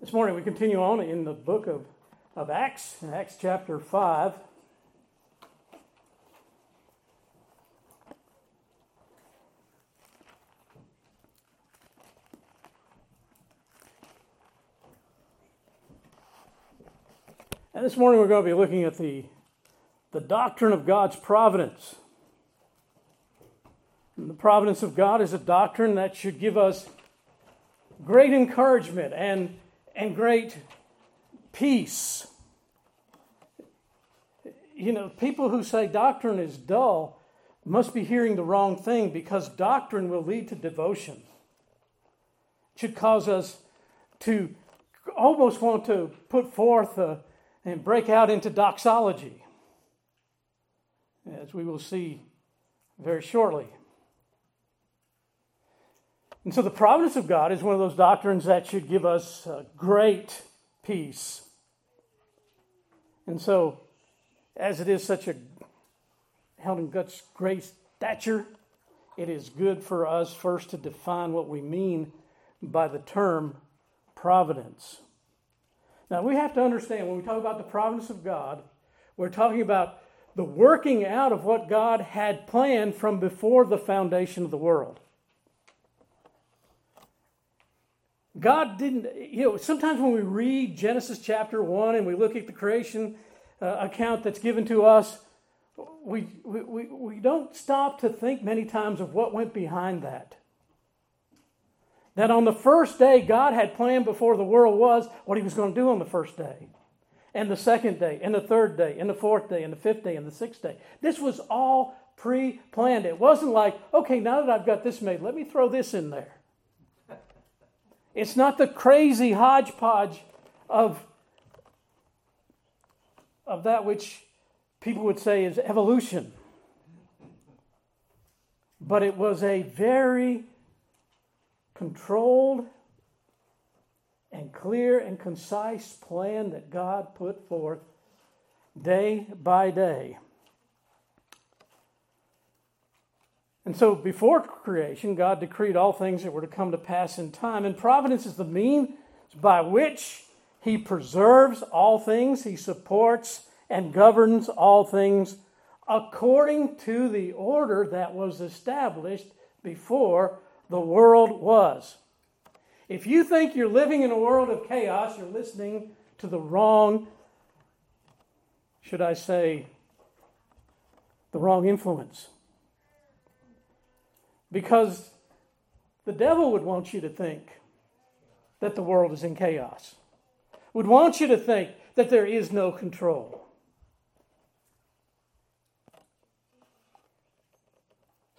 This morning we continue on in the book of, of Acts, Acts chapter 5. And this morning we're going to be looking at the, the doctrine of God's providence. And the providence of God is a doctrine that should give us great encouragement and and great peace. You know, people who say doctrine is dull must be hearing the wrong thing because doctrine will lead to devotion. It should cause us to almost want to put forth uh, and break out into doxology, as we will see very shortly. And so the providence of God is one of those doctrines that should give us uh, great peace. And so, as it is such a held in God's great stature, it is good for us first to define what we mean by the term providence. Now, we have to understand when we talk about the providence of God, we're talking about the working out of what God had planned from before the foundation of the world. God didn't, you know, sometimes when we read Genesis chapter 1 and we look at the creation uh, account that's given to us, we, we, we don't stop to think many times of what went behind that. That on the first day, God had planned before the world was what He was going to do on the first day, and the second day, and the third day, and the fourth day, and the fifth day, and the sixth day. This was all pre planned. It wasn't like, okay, now that I've got this made, let me throw this in there. It's not the crazy hodgepodge of, of that which people would say is evolution. But it was a very controlled and clear and concise plan that God put forth day by day. And so before creation, God decreed all things that were to come to pass in time. And providence is the means by which He preserves all things, He supports and governs all things according to the order that was established before the world was. If you think you're living in a world of chaos, you're listening to the wrong, should I say, the wrong influence. Because the devil would want you to think that the world is in chaos, would want you to think that there is no control.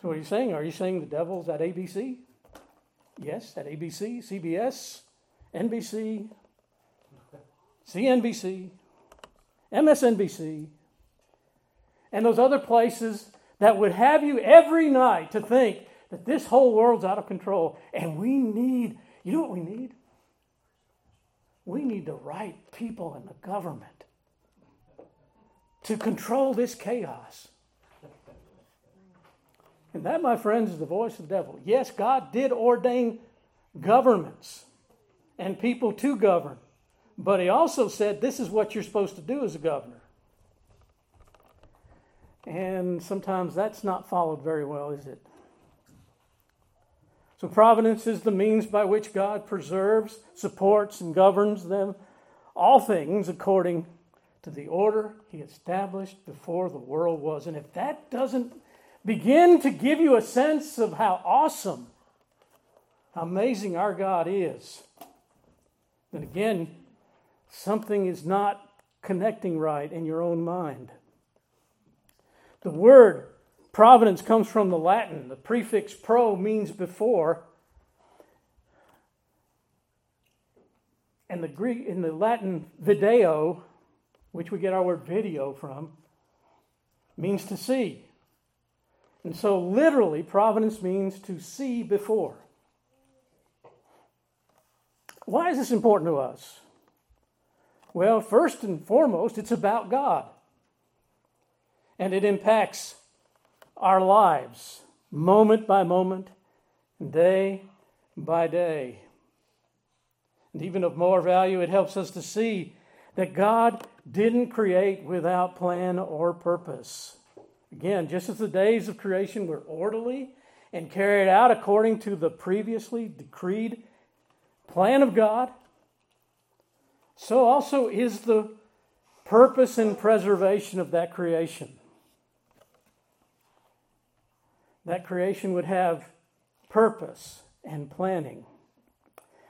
So, what are you saying? Are you saying the devil's at ABC? Yes, at ABC, CBS, NBC, CNBC, MSNBC, and those other places that would have you every night to think that this whole world's out of control and we need, you know what we need? We need the right people in the government to control this chaos. And that, my friends, is the voice of the devil. Yes, God did ordain governments and people to govern, but He also said this is what you're supposed to do as a governor. And sometimes that's not followed very well, is it? So, providence is the means by which God preserves, supports, and governs them, all things according to the order He established before the world was. And if that doesn't begin to give you a sense of how awesome, how amazing our God is, then again, something is not connecting right in your own mind. The word Providence comes from the Latin. The prefix pro means before. And the Greek in the Latin video, which we get our word video from, means to see. And so literally providence means to see before. Why is this important to us? Well, first and foremost, it's about God. And it impacts our lives moment by moment, day by day. And even of more value, it helps us to see that God didn't create without plan or purpose. Again, just as the days of creation were orderly and carried out according to the previously decreed plan of God, so also is the purpose and preservation of that creation. That creation would have purpose and planning.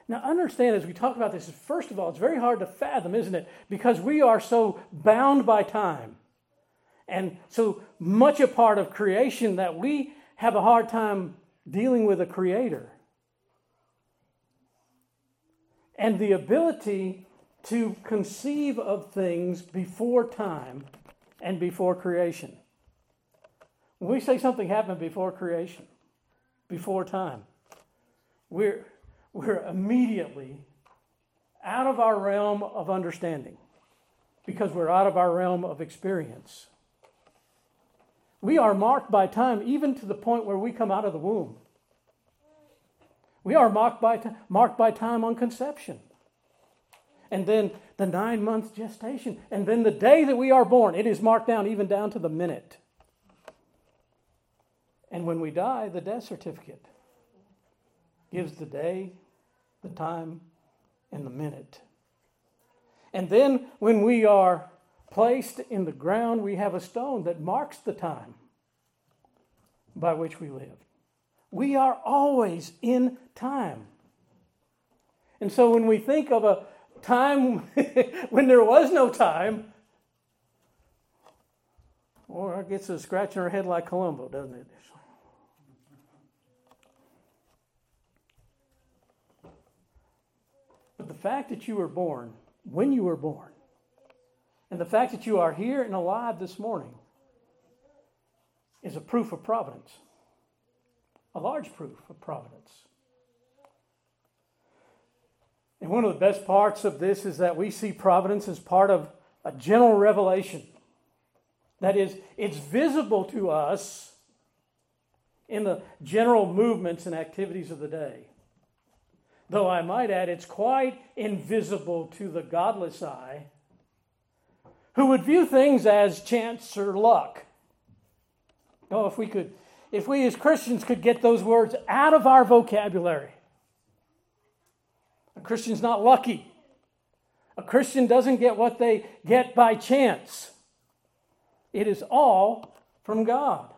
Now, understand as we talk about this, first of all, it's very hard to fathom, isn't it? Because we are so bound by time and so much a part of creation that we have a hard time dealing with a creator. And the ability to conceive of things before time and before creation. We say something happened before creation, before time, we're we're immediately out of our realm of understanding because we're out of our realm of experience. We are marked by time, even to the point where we come out of the womb. We are marked by, t- marked by time on conception. And then the nine month gestation. And then the day that we are born, it is marked down even down to the minute. And when we die, the death certificate gives the day, the time, and the minute. And then when we are placed in the ground, we have a stone that marks the time by which we live. We are always in time. And so when we think of a time when there was no time, or it gets us scratching our head like Columbo, doesn't it? But the fact that you were born, when you were born, and the fact that you are here and alive this morning is a proof of providence, a large proof of providence. And one of the best parts of this is that we see providence as part of a general revelation. That is, it's visible to us in the general movements and activities of the day. Though I might add, it's quite invisible to the godless eye who would view things as chance or luck. Oh, if we could, if we as Christians could get those words out of our vocabulary. A Christian's not lucky. A Christian doesn't get what they get by chance. It is all from God.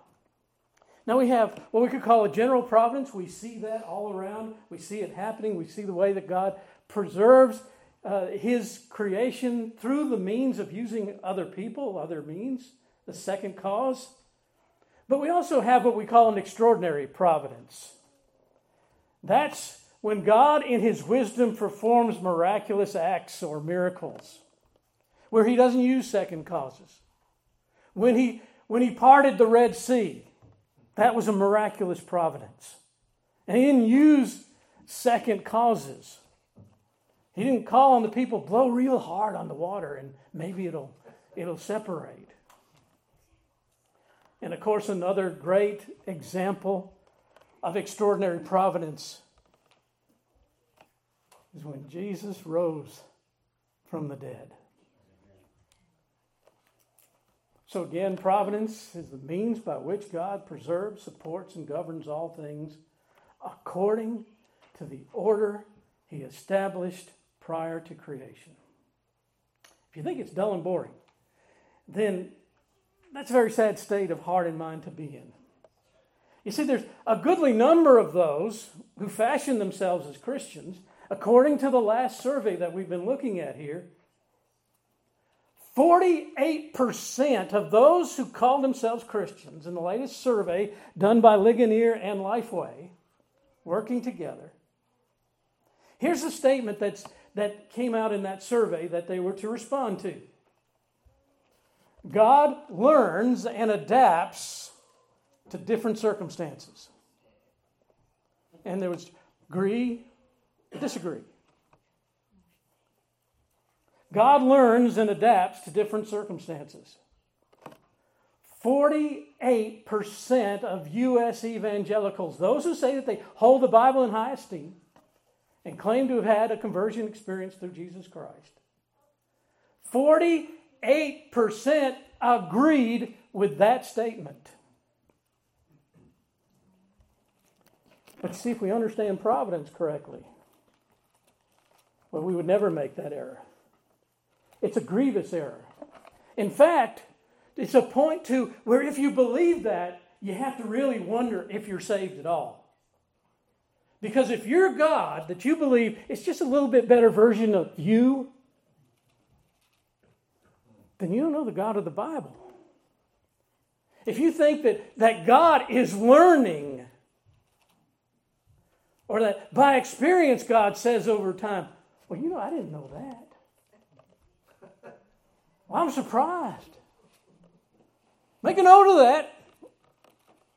Now we have what we could call a general providence. We see that all around. We see it happening. We see the way that God preserves uh, His creation through the means of using other people, other means, the second cause. But we also have what we call an extraordinary providence. That's when God, in His wisdom, performs miraculous acts or miracles, where He doesn't use second causes. When He, when he parted the Red Sea, that was a miraculous providence. And he didn't use second causes. He didn't call on the people, blow real hard on the water and maybe it'll, it'll separate. And of course, another great example of extraordinary providence is when Jesus rose from the dead. So, again, providence is the means by which God preserves, supports, and governs all things according to the order he established prior to creation. If you think it's dull and boring, then that's a very sad state of heart and mind to be in. You see, there's a goodly number of those who fashion themselves as Christians, according to the last survey that we've been looking at here 48% of those who call themselves Christians in the latest survey done by Ligonier and Lifeway, working together. Here's a statement that's, that came out in that survey that they were to respond to God learns and adapts to different circumstances. And there was agree, disagree. God learns and adapts to different circumstances. 48% of U.S. evangelicals, those who say that they hold the Bible in high esteem, and claim to have had a conversion experience through Jesus Christ. 48% agreed with that statement. But see if we understand providence correctly. Well, we would never make that error. It's a grievous error. In fact, it's a point to where if you believe that, you have to really wonder if you're saved at all. Because if your God that you believe is just a little bit better version of you, then you don't know the God of the Bible. If you think that, that God is learning, or that by experience God says over time, well, you know, I didn't know that. I'm surprised. Make a note of that.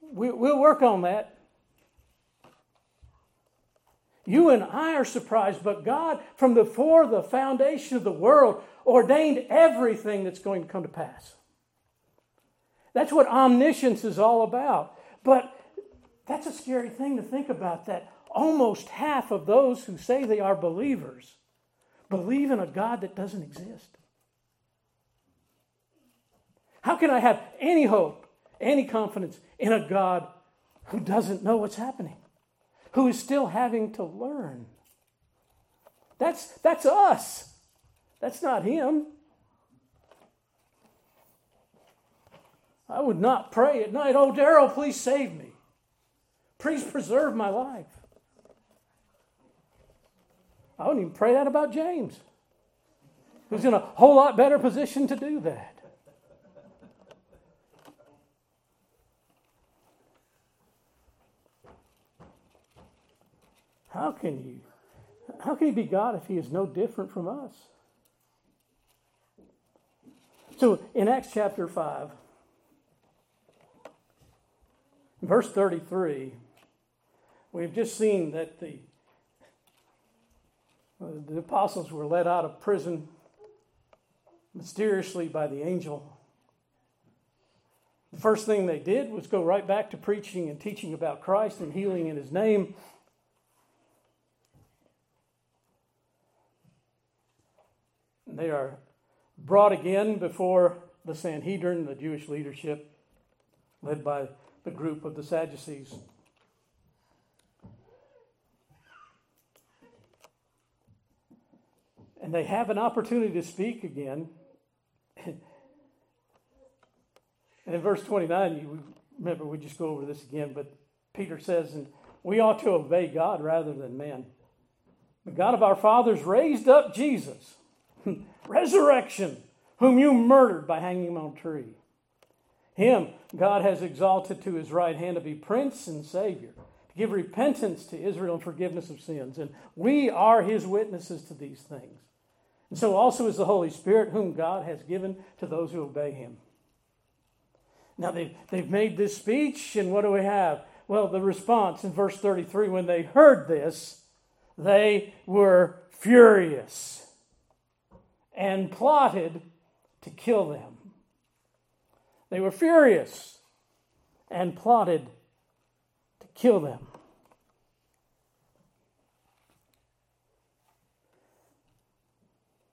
We, will work on that. You and I are surprised, but God, from before the foundation of the world, ordained everything that's going to come to pass. That's what omniscience is all about. But that's a scary thing to think about that almost half of those who say they are believers believe in a God that doesn't exist. How can I have any hope, any confidence in a God who doesn't know what's happening, who is still having to learn? That's, that's us. That's not Him. I would not pray at night, Oh, Daryl, please save me. Please preserve my life. I wouldn't even pray that about James, who's in a whole lot better position to do that. How can you? How can he be God if he is no different from us? So in Acts chapter 5, verse 33, we've just seen that the, uh, the apostles were let out of prison mysteriously by the angel. The first thing they did was go right back to preaching and teaching about Christ and healing in his name. They are brought again before the Sanhedrin, the Jewish leadership, led by the group of the Sadducees. And they have an opportunity to speak again. and in verse 29, you remember we just go over this again, but Peter says, and we ought to obey God rather than men. The God of our fathers raised up Jesus resurrection, whom you murdered by hanging him on a tree. Him God has exalted to his right hand to be prince and savior, to give repentance to Israel and forgiveness of sins. And we are his witnesses to these things. And so also is the Holy Spirit, whom God has given to those who obey him. Now they've, they've made this speech, and what do we have? Well, the response in verse 33 when they heard this, they were furious and plotted to kill them. They were furious and plotted to kill them.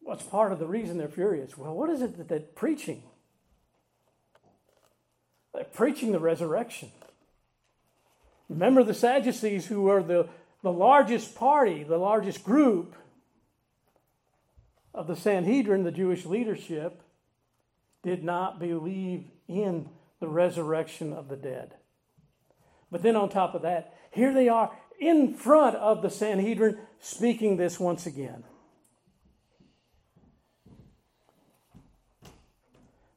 What's part of the reason they're furious? Well, what is it that they're preaching? They're preaching the resurrection. Remember the Sadducees, who were the, the largest party, the largest group of the Sanhedrin, the Jewish leadership, did not believe in the resurrection of the dead. But then, on top of that, here they are in front of the Sanhedrin speaking this once again.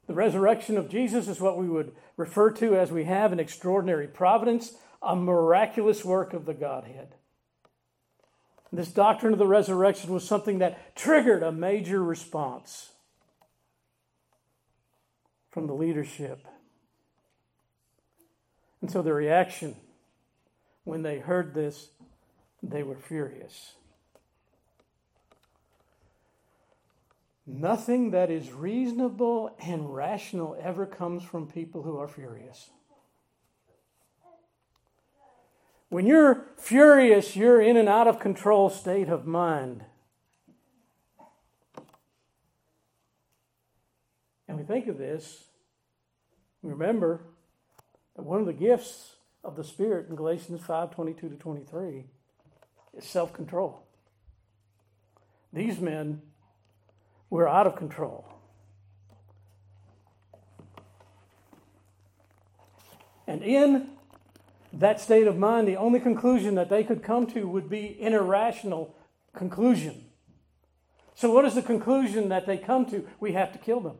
The resurrection of Jesus is what we would refer to as we have an extraordinary providence, a miraculous work of the Godhead. This doctrine of the resurrection was something that triggered a major response from the leadership. And so the reaction when they heard this, they were furious. Nothing that is reasonable and rational ever comes from people who are furious. When you're furious, you're in an out of control state of mind. And we think of this, remember that one of the gifts of the Spirit in Galatians 5 22 to 23 is self control. These men were out of control. And in that state of mind, the only conclusion that they could come to would be an irrational conclusion. So, what is the conclusion that they come to? We have to kill them.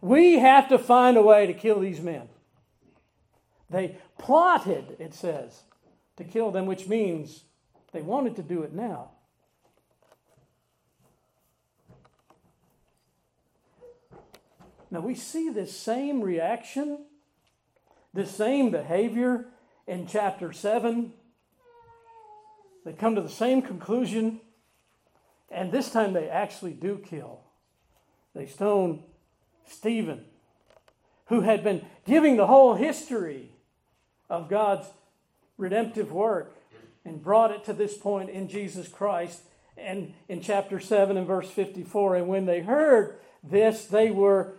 We have to find a way to kill these men. They plotted, it says, to kill them, which means they wanted to do it now. Now, we see this same reaction, this same behavior in chapter 7. They come to the same conclusion, and this time they actually do kill. They stone Stephen, who had been giving the whole history of God's redemptive work and brought it to this point in Jesus Christ. And in chapter 7 and verse 54, and when they heard this, they were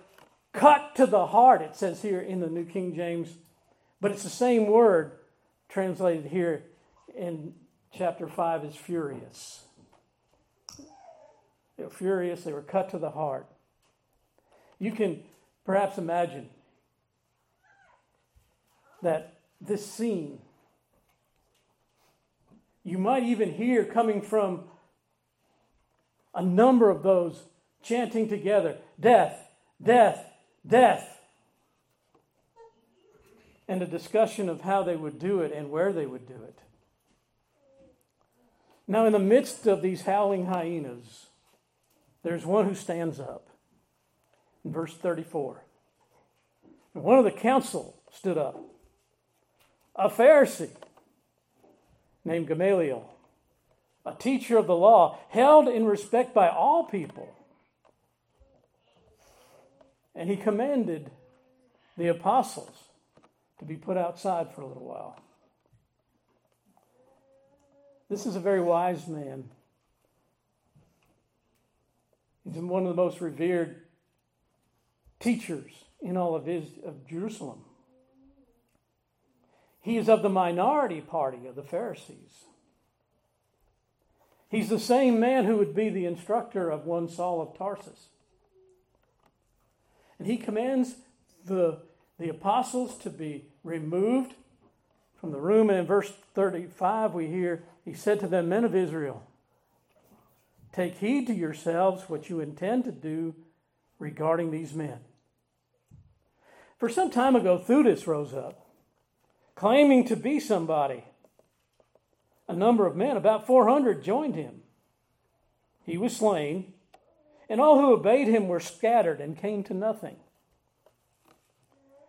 cut to the heart, it says here in the New King James. But it's the same word translated here in chapter 5 as furious. They were furious, they were cut to the heart. You can perhaps imagine that this scene, you might even hear coming from a number of those chanting together death, death, death. And a discussion of how they would do it and where they would do it. Now, in the midst of these howling hyenas, there's one who stands up in verse 34. And one of the council stood up, a Pharisee named Gamaliel, a teacher of the law, held in respect by all people. And he commanded the apostles to be put outside for a little while. This is a very wise man. He's one of the most revered teachers in all of, his, of Jerusalem. He is of the minority party of the Pharisees. He's the same man who would be the instructor of one Saul of Tarsus. And he commands the, the apostles to be removed from the room. And in verse 35, we hear, He said to them, Men of Israel, take heed to yourselves what you intend to do regarding these men. For some time ago, Theudas rose up, claiming to be somebody. A number of men, about 400, joined him. He was slain, and all who obeyed him were scattered and came to nothing.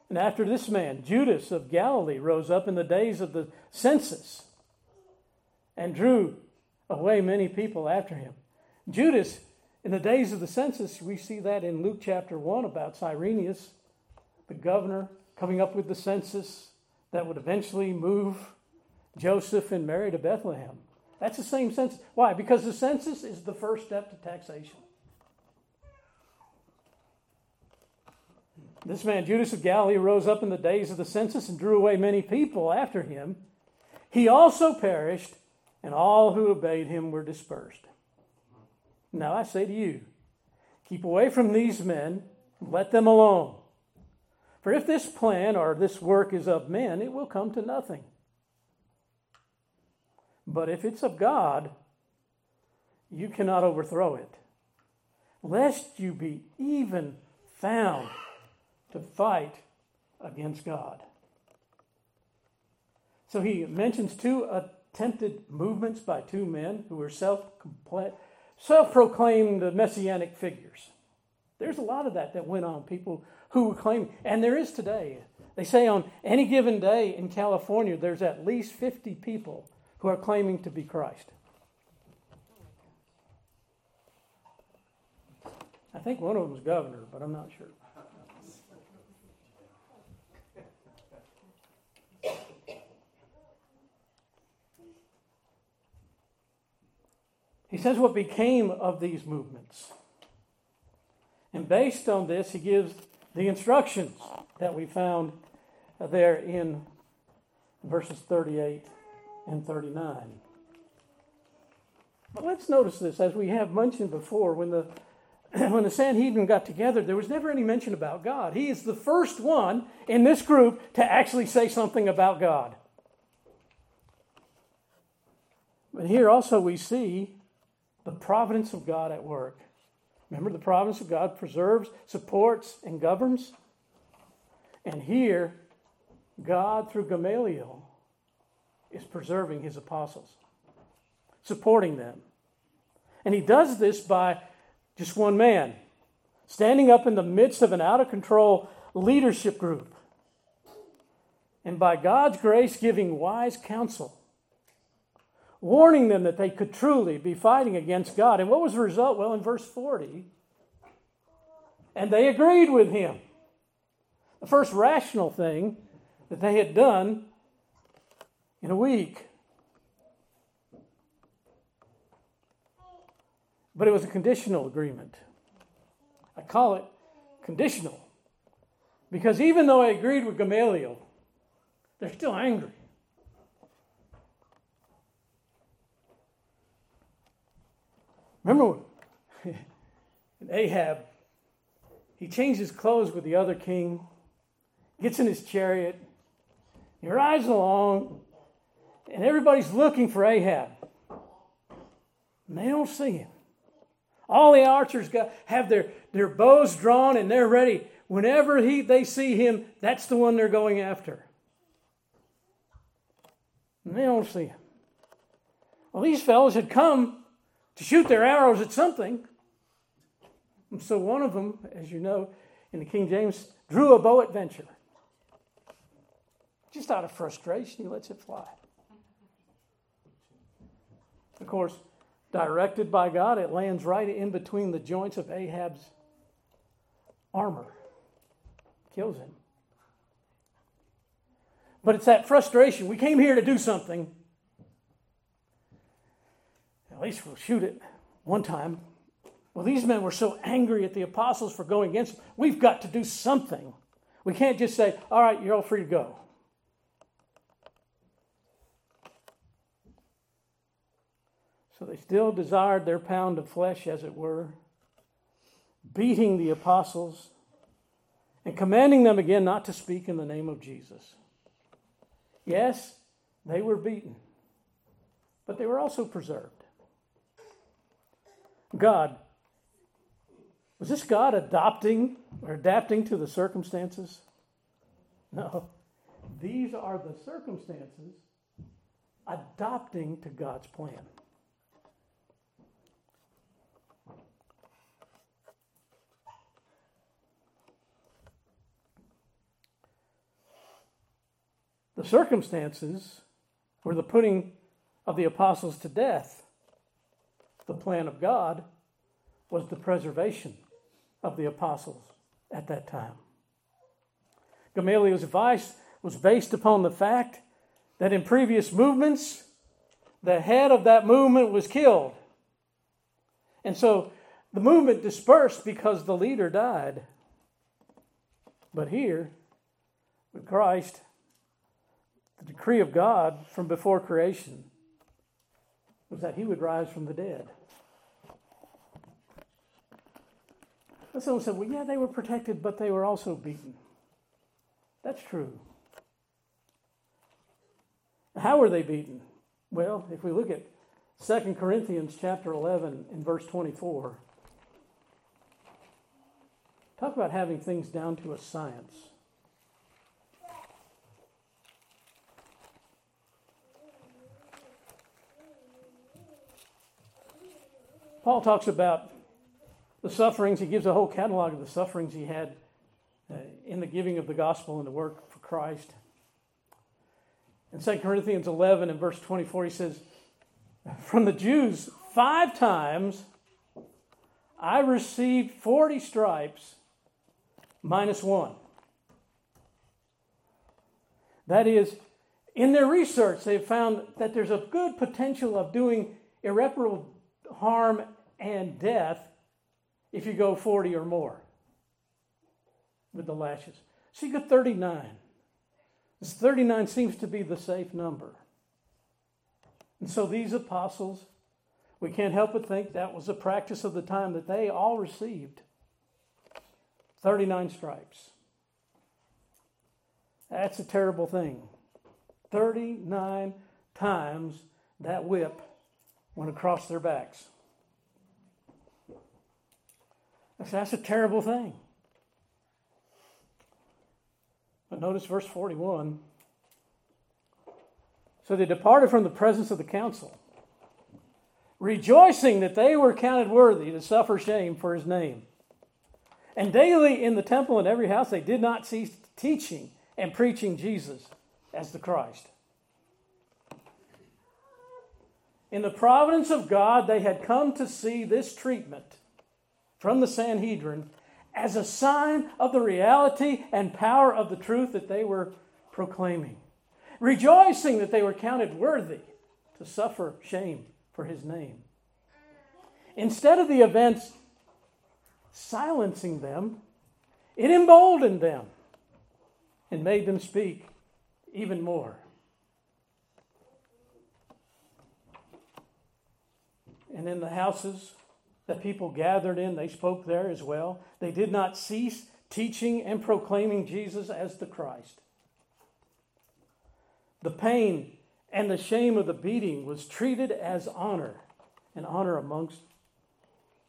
And after this man, Judas of Galilee rose up in the days of the census and drew away many people after him. Judas, in the days of the census, we see that in Luke chapter 1 about Cyrenius the governor coming up with the census that would eventually move Joseph and Mary to Bethlehem. That's the same census. Why? Because the census is the first step to taxation. This man, Judas of Galilee, rose up in the days of the census and drew away many people after him. He also perished, and all who obeyed him were dispersed. Now I say to you, keep away from these men, let them alone. For if this plan or this work is of men, it will come to nothing. But if it's of God, you cannot overthrow it, lest you be even found to fight against God. So he mentions two attempted movements by two men who were self proclaimed messianic figures. There's a lot of that that went on. People who claim, and there is today. They say on any given day in California, there's at least 50 people who are claiming to be Christ. I think one of them is governor, but I'm not sure. He says what became of these movements. And based on this, he gives the instructions that we found there in verses 38 and 39. But let's notice this, as we have mentioned before, when the when the Sanhedrin got together, there was never any mention about God. He is the first one in this group to actually say something about God. But here also we see the providence of God at work. Remember, the providence of God preserves, supports, and governs. And here, God, through Gamaliel, is preserving his apostles, supporting them. And he does this by just one man standing up in the midst of an out of control leadership group. And by God's grace, giving wise counsel, warning them that they could truly be fighting against God. And what was the result? Well, in verse 40, and they agreed with him. The first rational thing that they had done in a week. But it was a conditional agreement. I call it conditional because even though I agreed with Gamaliel, they're still angry. Remember when Ahab, he changed his clothes with the other king, gets in his chariot, he rides along, and everybody's looking for Ahab. And they don't see him. All the archers got, have their, their bows drawn and they're ready. Whenever he, they see him, that's the one they're going after. And they don't see him. Well, these fellows had come to shoot their arrows at something. And so one of them, as you know, in the King James, drew a bow at venture. Just out of frustration, he lets it fly. Of course, directed by God, it lands right in between the joints of Ahab's armor, kills him. But it's that frustration. We came here to do something. At least we'll shoot it one time. Well, these men were so angry at the apostles for going against them. We've got to do something. We can't just say, all right, you're all free to go. So they still desired their pound of flesh, as it were, beating the apostles and commanding them again not to speak in the name of Jesus. Yes, they were beaten, but they were also preserved. God, was this God adopting or adapting to the circumstances? No. These are the circumstances adopting to God's plan. The circumstances were the putting of the apostles to death. The plan of God was the preservation of the apostles at that time. Gamaliel's advice was based upon the fact that in previous movements, the head of that movement was killed. And so the movement dispersed because the leader died. But here, with Christ, the decree of God from before creation was that he would rise from the dead. And someone said, well, yeah, they were protected, but they were also beaten. That's true. How were they beaten? Well, if we look at 2 Corinthians chapter 11 and verse 24, talk about having things down to a science. Paul talks about the sufferings. He gives a whole catalog of the sufferings he had uh, in the giving of the gospel and the work for Christ. In 2 Corinthians 11 and verse 24, he says, From the Jews, five times I received 40 stripes minus one. That is, in their research, they've found that there's a good potential of doing irreparable harm, and death if you go 40 or more with the lashes. So you got 39. This 39 seems to be the safe number. And so these apostles, we can't help but think that was a practice of the time that they all received 39 stripes. That's a terrible thing. 39 times that whip went across their backs. That's a terrible thing. But notice verse 41. So they departed from the presence of the council, rejoicing that they were counted worthy to suffer shame for his name. And daily in the temple and every house they did not cease teaching and preaching Jesus as the Christ. In the providence of God, they had come to see this treatment from the Sanhedrin as a sign of the reality and power of the truth that they were proclaiming, rejoicing that they were counted worthy to suffer shame for his name. Instead of the events silencing them, it emboldened them and made them speak even more. And in the houses that people gathered in, they spoke there as well. They did not cease teaching and proclaiming Jesus as the Christ. The pain and the shame of the beating was treated as honor, and honor amongst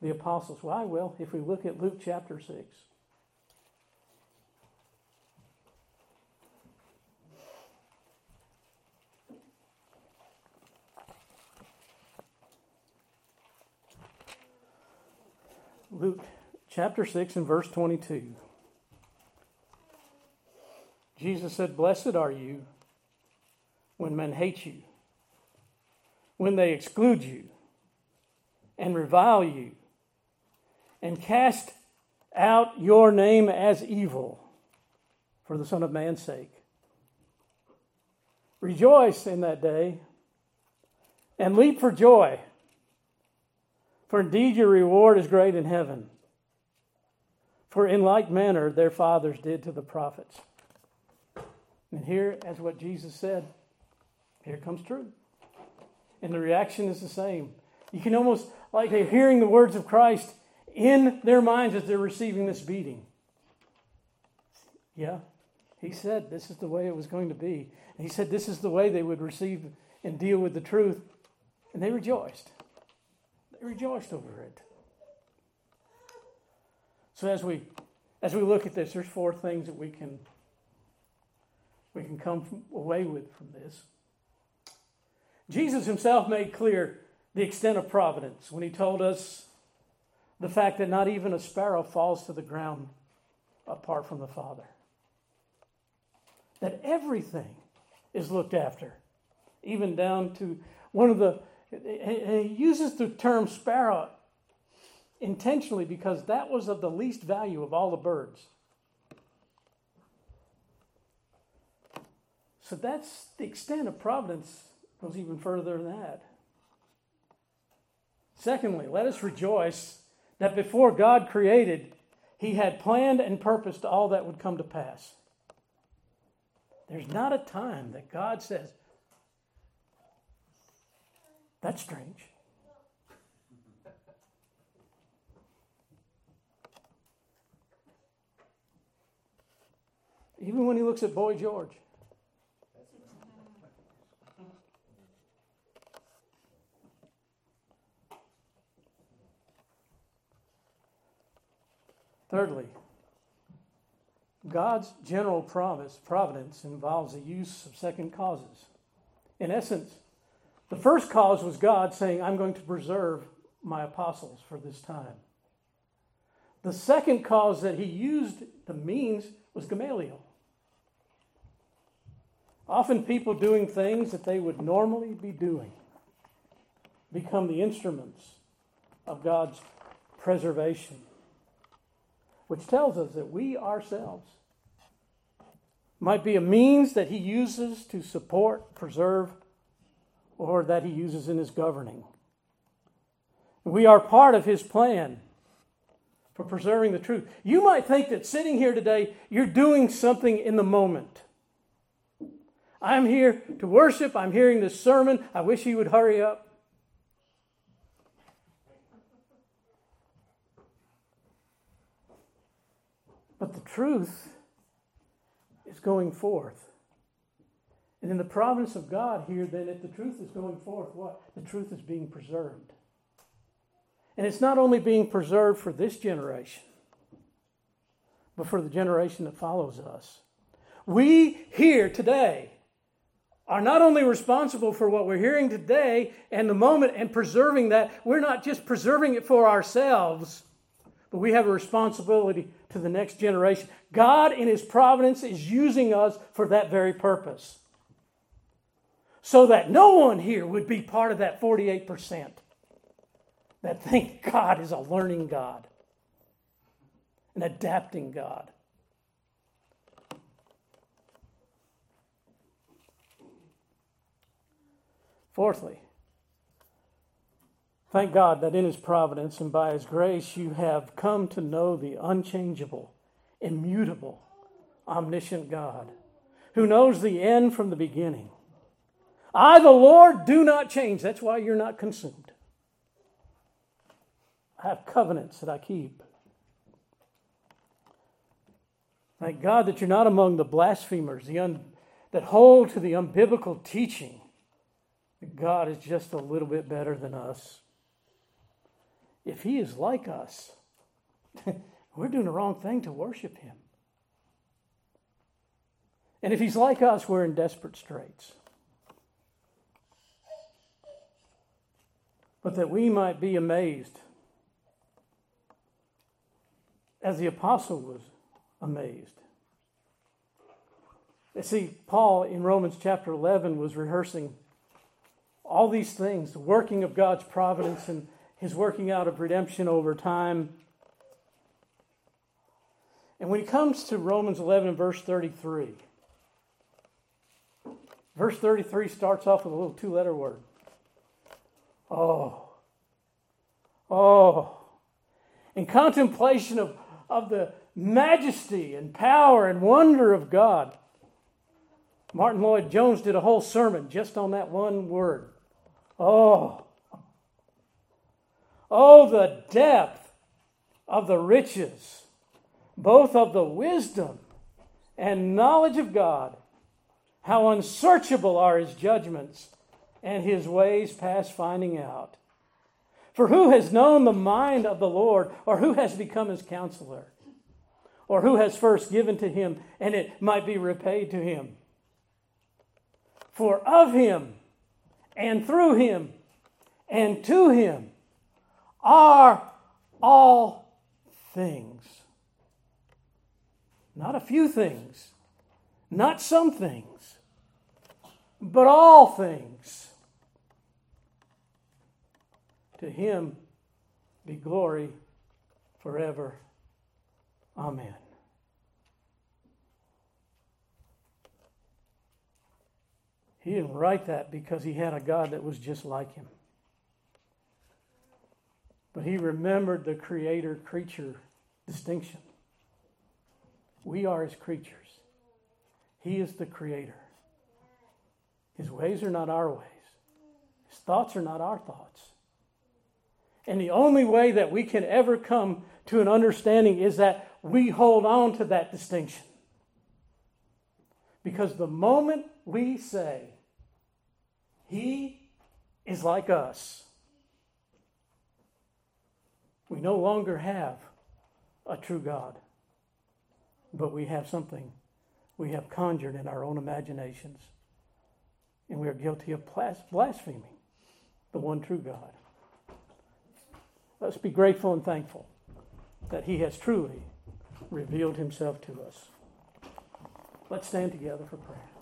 the apostles. Why? Well, if we look at Luke chapter 6. Luke chapter 6 and verse 22. Jesus said, Blessed are you when men hate you, when they exclude you and revile you, and cast out your name as evil for the Son of Man's sake. Rejoice in that day and leap for joy for indeed your reward is great in heaven. For in like manner their fathers did to the prophets. And here, as what Jesus said, here comes truth. And the reaction is the same. You can almost, like they're hearing the words of Christ in their minds as they're receiving this beating. Yeah, he said this is the way it was going to be. And he said this is the way they would receive and deal with the truth. And they rejoiced rejoiced over it. So as we as we look at this, there's four things that we can we can come from, away with from this. Jesus himself made clear the extent of providence when he told us the fact that not even a sparrow falls to the ground apart from the Father. That everything is looked after, even down to one of the he uses the term sparrow intentionally because that was of the least value of all the birds. So that's the extent of providence goes even further than that. Secondly, let us rejoice that before God created, he had planned and purposed all that would come to pass. There's not a time that God says, that's strange. Even when he looks at Boy George. Thirdly, God's general promise, providence involves the use of second causes. In essence, the first cause was God saying, I'm going to preserve my apostles for this time. The second cause that he used, the means, was Gamaliel. Often people doing things that they would normally be doing become the instruments of God's preservation, which tells us that we ourselves might be a means that he uses to support, preserve, or that he uses in his governing. We are part of His plan for preserving the truth. You might think that sitting here today, you're doing something in the moment. I'm here to worship. I'm hearing this sermon. I wish he would hurry up. But the truth is going forth. And in the providence of God here, then, if the truth is going forth, what? The truth is being preserved. And it's not only being preserved for this generation, but for the generation that follows us. We here today are not only responsible for what we're hearing today and the moment and preserving that, we're not just preserving it for ourselves, but we have a responsibility to the next generation. God, in His providence, is using us for that very purpose. So that no one here would be part of that 48% that think God is a learning God, an adapting God. Fourthly, thank God that in His providence and by His grace you have come to know the unchangeable, immutable, omniscient God who knows the end from the beginning. I, the Lord, do not change. That's why you're not consumed. I have covenants that I keep. Thank God that you're not among the blasphemers, the un, that hold to the unbiblical teaching that God is just a little bit better than us. If He is like us, we're doing the wrong thing to worship Him. And if He's like us, we're in desperate straits. But that we might be amazed as the apostle was amazed. You see, Paul in Romans chapter 11 was rehearsing all these things the working of God's providence and his working out of redemption over time. And when it comes to Romans 11, verse 33, verse 33 starts off with a little two letter word. Oh. Oh. In contemplation of of the majesty and power and wonder of God. Martyn Lloyd-Jones did a whole sermon just on that one word. Oh. Oh, the depth of the riches, both of the wisdom and knowledge of God. How unsearchable are his judgments and his ways past finding out. For who has known the mind of the Lord, or who has become his counselor? Or who has first given to him, and it might be repaid to him? For of him, and through him, and to him are all things. Not a few things, not some things, but all things. To him be glory forever. Amen. He didn't write that because he had a God that was just like him. But he remembered the creator creature distinction. We are his creatures, he is the creator. His ways are not our ways, his thoughts are not our thoughts. And the only way that we can ever come to an understanding is that we hold on to that distinction. Because the moment we say, He is like us, we no longer have a true God, but we have something we have conjured in our own imaginations. And we are guilty of blaspheming the one true God. Let's be grateful and thankful that He has truly revealed Himself to us. Let's stand together for prayer.